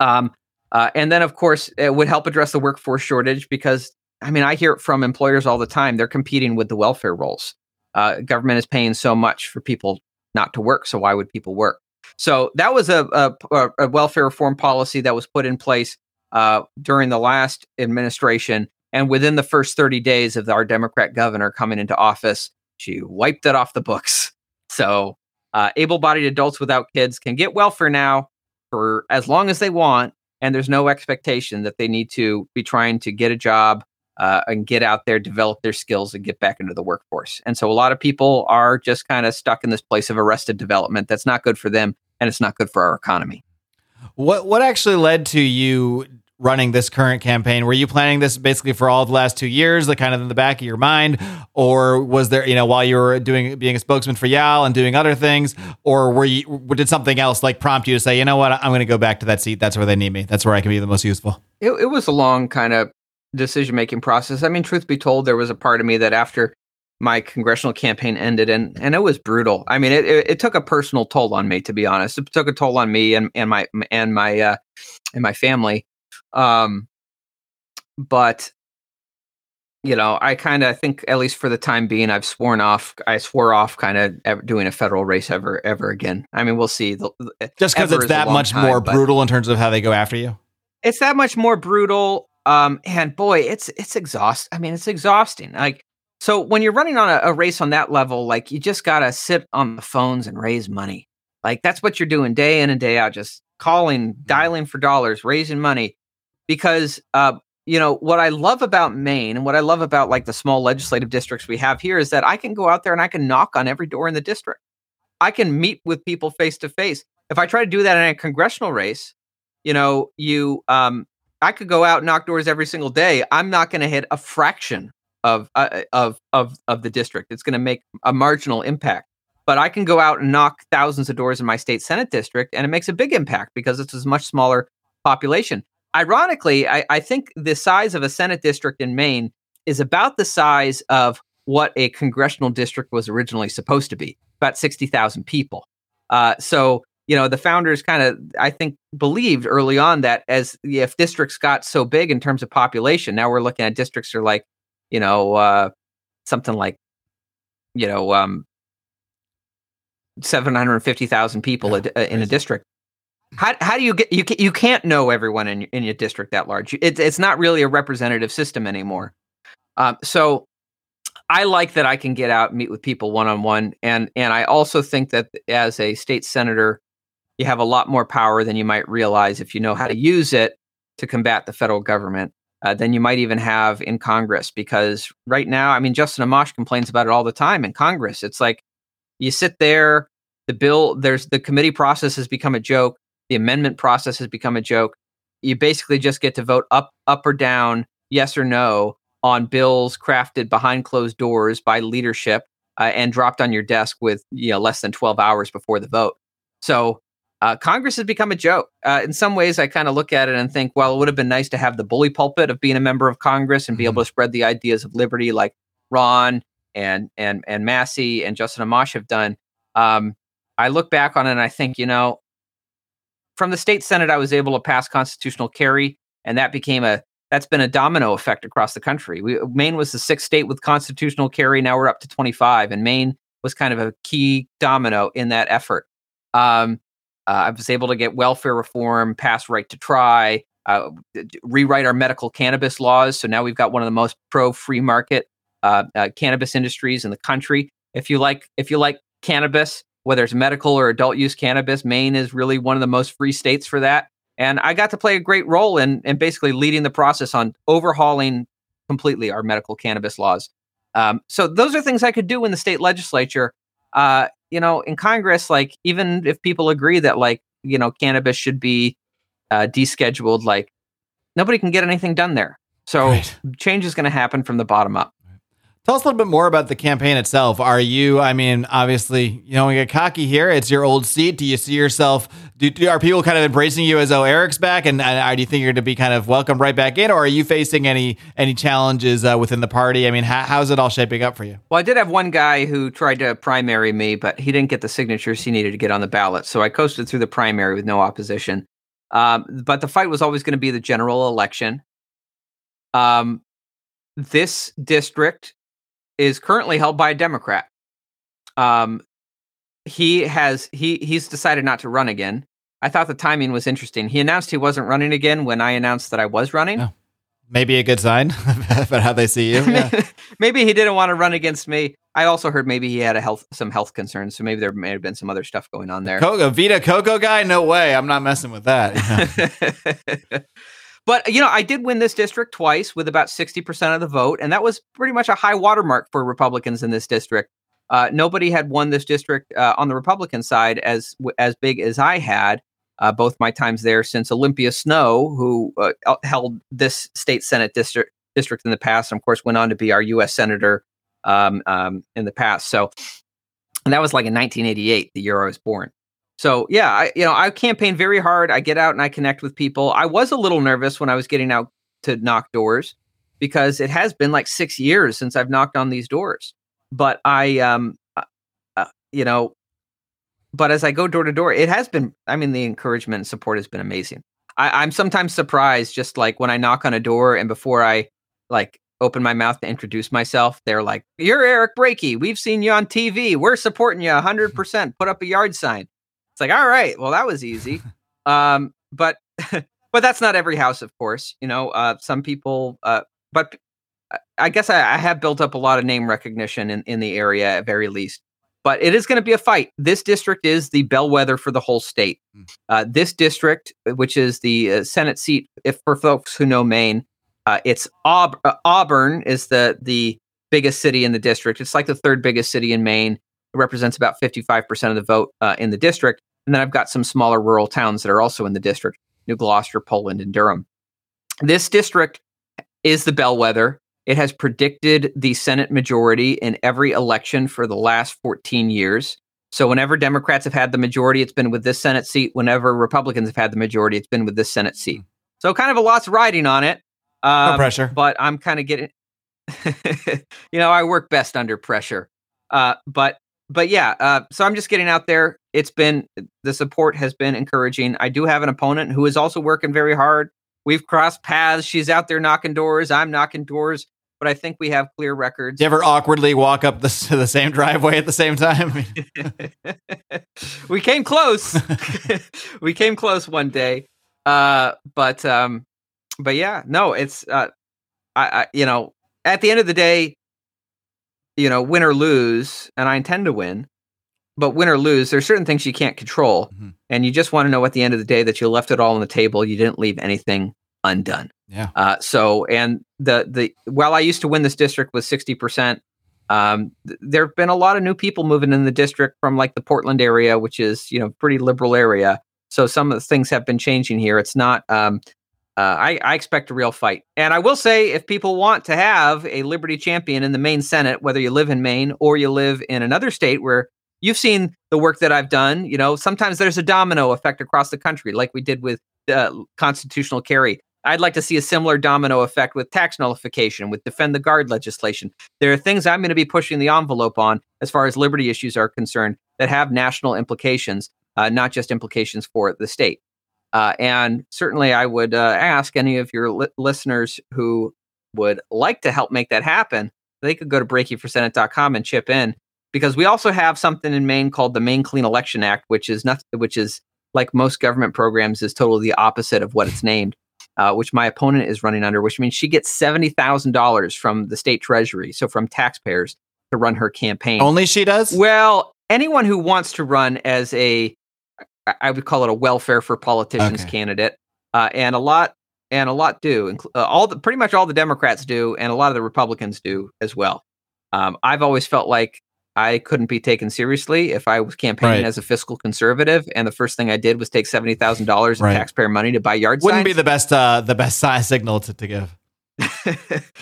Hmm. Um, uh, and then, of course, it would help address the workforce shortage because, I mean, I hear it from employers all the time. They're competing with the welfare rolls. Uh, government is paying so much for people not to work, so why would people work? So that was a, a, a welfare reform policy that was put in place uh, during the last administration. And within the first 30 days of our Democrat governor coming into office, she wiped it off the books. [laughs] So uh, able bodied adults without kids can get welfare now for as long as they want. And there's no expectation that they need to be trying to get a job uh, and get out there, develop their skills, and get back into the workforce. And so a lot of people are just kind of stuck in this place of arrested development. That's not good for them, and it's not good for our economy. What what actually led to you running this current campaign? Were you planning this basically for all the last two years, like kind of in the back of your mind, or was there, you know, while you were doing being a spokesman for YAL and doing other things, or were you did something else like prompt you to say, you know what, I'm going to go back to that seat. That's where they need me. That's where I can be the most useful. It, it was a long kind of decision making process. I mean, truth be told, there was a part of me that after my congressional campaign ended and and it was brutal. I mean, it, it, it took a personal toll on me to be honest. It took a toll on me and and my and my uh and my family. Um but you know, I kind of think, at least for the time being, I've sworn off. I swore off kind of doing a federal race ever, ever again. I mean, we'll see. The, Just because it's that much time, more brutal in terms of how they go after you. It's that much more brutal. Um, and boy, it's it's exhaust. I mean, it's exhausting. Like, so when you're running on a, a race on that level, like you just gotta sit on the phones and raise money. Like that's what you're doing day in and day out, just calling, mm-hmm. dialing for dollars, raising money. Because uh, you know what i love about maine and what i love about like the small legislative districts we have here is that i can go out there and i can knock on every door in the district. I can meet with people face to face. If i try to do that in a congressional race you know you um i could go out and knock doors every single day. I'm not going to hit a fraction of uh, of of of the district. It's going to make a marginal impact. But i can go out and knock thousands of doors in my state senate district and it makes a big impact because it's a much smaller population ironically, I, I think the size of a Senate district in Maine is about the size of what a congressional district was originally supposed to be about 60,000 people. Uh, so, you know, the founders kind of, I think, believed early on that as if districts got so big in terms of population, now we're looking at districts are like, you know, uh, something like, you know, um, 750,000 people yeah, a, in a district. How, how do you get you you can't know everyone in in your district that large. It's it's not really a representative system anymore. Um, so I like that I can get out and meet with people one on one, and and I also think that as a state senator, you have a lot more power than you might realize if you know how to use it to combat the federal government. Uh, than you might even have in Congress. Because right now, I mean, Justin Amash complains about it all the time in Congress. It's like you sit there, the bill, there's the committee process has become a joke. The amendment process has become a joke. You basically just get to vote up, up or down, yes or no, on bills crafted behind closed doors by leadership uh, and dropped on your desk with you know less than 12 hours before the vote. So uh, Congress has become a joke. Uh, in some ways, I kind of look at it and think, well, it would have been nice to have the bully pulpit of being a member of Congress and be mm-hmm. able to spread the ideas of liberty, like Ron and and and Massie and Justin Amash have done. Um, I look back on it and I think, you know, from the state senate, I was able to pass constitutional carry, and that became a that's been a domino effect across the country. We, Maine was the sixth state with constitutional carry. Now we're up to 25, and Maine was kind of a key domino in that effort. Um, uh, I was able to get welfare reform, pass right to try, uh, rewrite our medical cannabis laws. So now we've got one of the most pro free market uh, uh, cannabis industries in the country. If you like, if you like cannabis, whether it's medical or adult use cannabis. Maine is really one of the most free states for that. And I got to play a great role in, in basically leading the process on overhauling completely our medical cannabis laws. Um, so those are things I could do in the state legislature. Uh, you know, in Congress, like even if people agree that like you know cannabis should be uh, descheduled, like nobody can get anything done there. So right. change is going to happen from the bottom up. Tell us a little bit more about the campaign itself. Are you, I mean, obviously, you know, we get cocky here. It's your old seat. Do you see yourself, do, do are people kind of embracing you as, oh, Eric's back? And, and do you think you're going to be kind of welcomed right back in? Or are you facing any any challenges uh, within the party? I mean, how, how's it all shaping up for you? Well, I did have one guy who tried to primary me, but he didn't get the signatures he needed to get on the ballot. So I coasted through the primary with no opposition. Um, but the fight was always going to be the general election. Um, this district is currently held by a Democrat. Um, he has he he's decided not to run again. I thought the timing was interesting. He announced he wasn't running again when I announced that I was running. Oh, maybe a good sign [laughs] about how they see you. Yeah. [laughs] maybe he didn't want to run against me. I also heard maybe he had a health some health concerns, so maybe there may have been some other stuff going on there. Coco Vita Coco guy? No way. I'm not messing with that. [laughs] But you know, I did win this district twice with about sixty percent of the vote, and that was pretty much a high watermark for Republicans in this district. Uh, nobody had won this district uh, on the Republican side as as big as I had. Uh, both my times there since Olympia Snowe, who uh, held this state senate district district in the past, and of course went on to be our U.S. senator um, um, in the past. So, that was like in 1988, the year I was born. So yeah, I, you know, I campaign very hard. I get out and I connect with people. I was a little nervous when I was getting out to knock doors. because it has been like six years since I've knocked on these doors. But I, um, uh, uh, you know, but as I go door to door, it has been. I mean, the encouragement and support has been amazing. I, I'm sometimes surprised, just like when I knock on a door and before I like open my mouth to introduce myself, they're like, "You're Eric Brakey. We've seen you on TV. We're supporting you 100. percent Put up a yard sign." Like, all right, well, that was easy. Um, but [laughs] but that's not every house, of course. You know, uh, some people. Uh, but I guess I, I have built up a lot of name recognition in in the area at very least but it is going to be a fight. This district is the bellwether for the whole state. Hmm. Uh, this district, which is the uh, Senate seat, if for folks who know Maine, uh, it's Aub- uh, Auburn is the the biggest city in the district. It's like the third biggest city in Maine. It represents about fifty five percent of the vote uh, in the district. And then I've got some smaller rural towns that are also in the district: New Gloucester, Poland, and Durham. This district is the bellwether. It has predicted the Senate majority in every election for the last 14 years. So whenever Democrats have had the majority, it's been with this Senate seat. Whenever Republicans have had the majority, it's been with this Senate seat. Hmm. So kind of a lot's riding on it. Um, no pressure. But I'm kind of getting, [laughs] you know, I work best under pressure. Uh, but but yeah, uh, so I'm just getting out there. It's been the support has been encouraging. I do have an opponent who is also working very hard. We've crossed paths. She's out there knocking doors. I'm knocking doors but I think we have clear records. You ever awkwardly walk up the, the same driveway at the same time? [laughs] [laughs] we came close. [laughs] we came close one day. Uh, but um, but yeah, no, it's uh, I, I you know at the end of the day, you know, win or lose, and I intend to win. But win or lose, there's certain things you can't control, mm-hmm. and you just want to know at the end of the day that you left it all on the table. You didn't leave anything undone. Yeah. Uh, so, and the the while I used to win this district with sixty percent, um, th- there have been a lot of new people moving in the district from like the Portland area, which is you know pretty liberal area. So some of the things have been changing here. It's not. Um, uh, I, I expect a real fight, and I will say, if people want to have a Liberty champion in the Maine Senate, whether you live in Maine or you live in another state where you've seen the work that I've done, you know, sometimes there's a domino effect across the country, like we did with uh, constitutional carry. I'd like to see a similar domino effect with tax nullification, with defend the guard legislation. There are things I'm going to be pushing the envelope on as far as liberty issues are concerned that have national implications, uh, not just implications for the state. Uh, and certainly, I would uh, ask any of your li- listeners who would like to help make that happen, they could go to brakeyforsenate.com and chip in because we also have something in Maine called the Maine Clean Election Act, which is nothing, which is like most government programs, is totally the opposite of what it's named uh, which my opponent is running under, which means she gets seventy thousand dollars from the state treasury, so from taxpayers to run her campaign. Only she does. Well, anyone who wants to run as a, I would call it a welfare for politicians okay. candidate, uh, and a lot and a lot do. Uh, all the pretty much all the Democrats do, and a lot of the Republicans do as well. Um, I've always felt like I couldn't be taken seriously if I was campaigning right. as a fiscal conservative, and the first thing I did was take seventy thousand dollars in right. taxpayer money to buy yard Wouldn't signs. be the best uh, the best size signal to, to give. [laughs]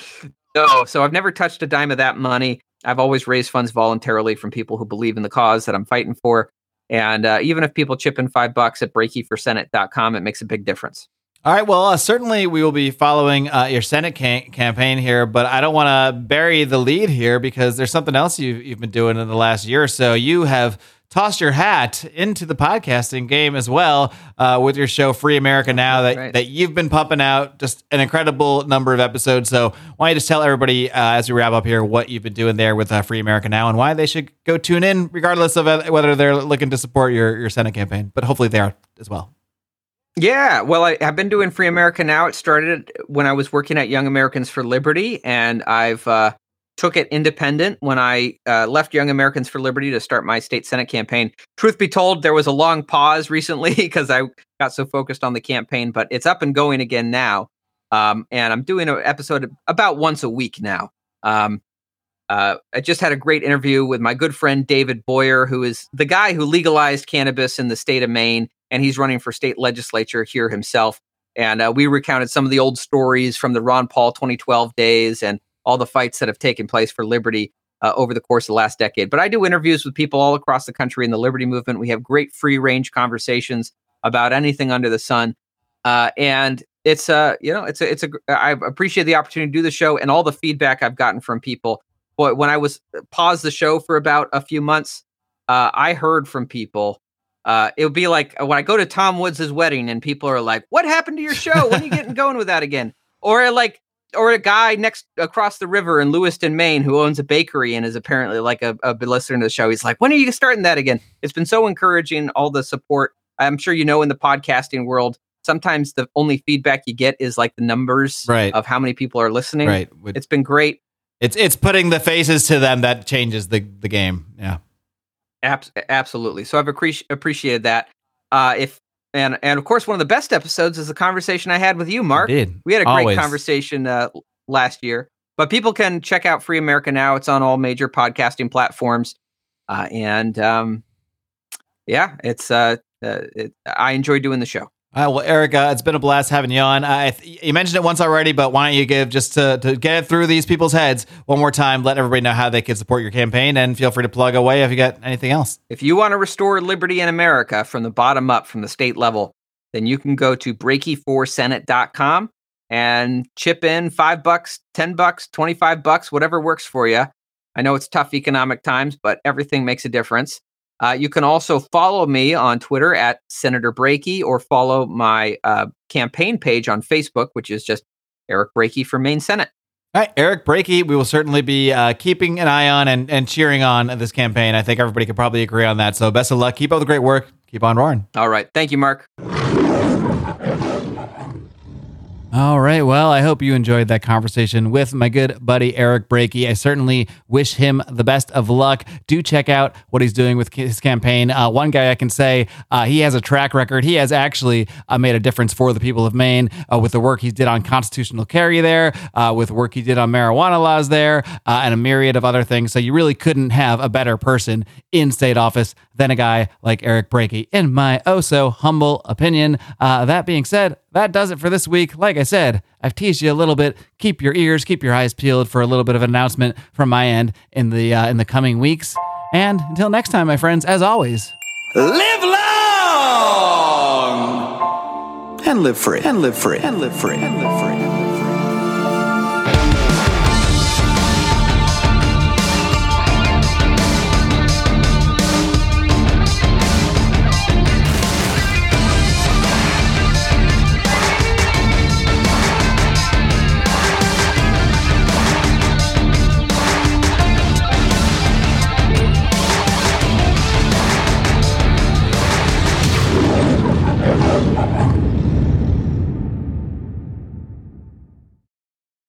no, so I've never touched a dime of that money. I've always raised funds voluntarily from people who believe in the cause that I'm fighting for. And uh, even if people chip in five bucks at brakeyforsenate.com, it makes a big difference. All right. Well, uh, certainly we will be following uh, your Senate campaign here, but I don't want to bury the lead here because there's something else you've, you've been doing in the last year or so. You have tossed your hat into the podcasting game as well uh, with your show Free America Now that, right. that you've been pumping out just an incredible number of episodes. So why don't you just tell everybody uh, as we wrap up here what you've been doing there with uh, Free America Now and why they should go tune in regardless of uh, whether they're looking to support your, your Senate campaign, but hopefully they are as well. Yeah, well, I, have been doing Free America now. It started when I was working at Young Americans for Liberty, and I've uh, took it independent when I uh, left Young Americans for Liberty to start my state senate campaign. Truth be told, there was a long pause recently [laughs] because I got so focused on the campaign, but it's up and going again now. Um, and I'm doing an episode about once a week now. Um, uh, I just had a great interview with my good friend David Boyer, who is the guy who legalized cannabis in the state of Maine and he's running for state legislature here himself. And uh, we recounted some of the old stories from the Ron Paul 2012 days and all the fights that have taken place for liberty uh, over the course of the last decade. But I do interviews with people all across the country in the liberty movement. We have great free range conversations about anything under the sun. Uh, and it's uh you know it's a it's a I appreciate the opportunity to do the show and all the feedback I've gotten from people. But when I was paused the show for about a few months, uh, I heard from people. Uh, it would be like when I go to Tom Woods' wedding and people are like, "What happened to your show? When are you getting [laughs] going with that again?" Or like, or a guy next across the river in Lewiston, Maine, who owns a bakery and is apparently like a, a listener to the show. He's like, "When are you starting that again?" It's been so encouraging, all the support. I'm sure you know in the podcasting world, sometimes the only feedback you get is like the numbers right. of how many people are listening. Right. It's been great. It's it's putting the faces to them that changes the the game. Yeah. Abs- absolutely. So I've appreci- appreciated that. Uh, if and and of course, one of the best episodes is the conversation I had with you, Marc. We had a great Always. conversation uh, last year. But people can check out Free America now. It's on all major podcasting platforms, uh, and um, yeah, it's uh, uh it, I enjoy doing the show. Well, Eric, uh, it's been a blast having you on. I you mentioned it once already, but why don't you give just to, to get it through these people's heads one more time? Let everybody know how they can support your campaign, and feel free to plug away if you got anything else. If you want to restore liberty in America from the bottom up, from the state level, then you can go to brakeyforsenate.com and chip in five bucks, 10 bucks, 25 bucks, whatever works for you. I know it's tough economic times, but everything makes a difference. Uh, you can also follow me on Twitter at Senator Brakey or follow my uh, campaign page on Facebook, which is just Eric Brakey for Maine Senate. All right, Eric Brakey, we will certainly be uh, keeping an eye on and, and cheering on this campaign. I think everybody could probably agree on that. So best of luck. Keep up the great work. Keep on roaring. All right. Thank you, Marc. All right. Well, I hope you enjoyed that conversation with my good buddy Eric Brakey. I certainly wish him the best of luck. Do check out what he's doing with his campaign. Uh, one guy I can say uh, he has a track record. He has actually uh, made a difference for the people of Maine uh, with the work he did on constitutional carry there, uh, with work he did on marijuana laws there, uh, and a myriad of other things. So you really couldn't have a better person in state office than a guy like Eric Brakey, in my oh so humble opinion. that being said, that does it for this week. Like I said, I've teased you a little bit. Keep your ears, keep your eyes peeled for a little bit of an announcement from my end in the uh, in the coming weeks. And until next time, my friends, as always, live long and live free and live free and live free and live free.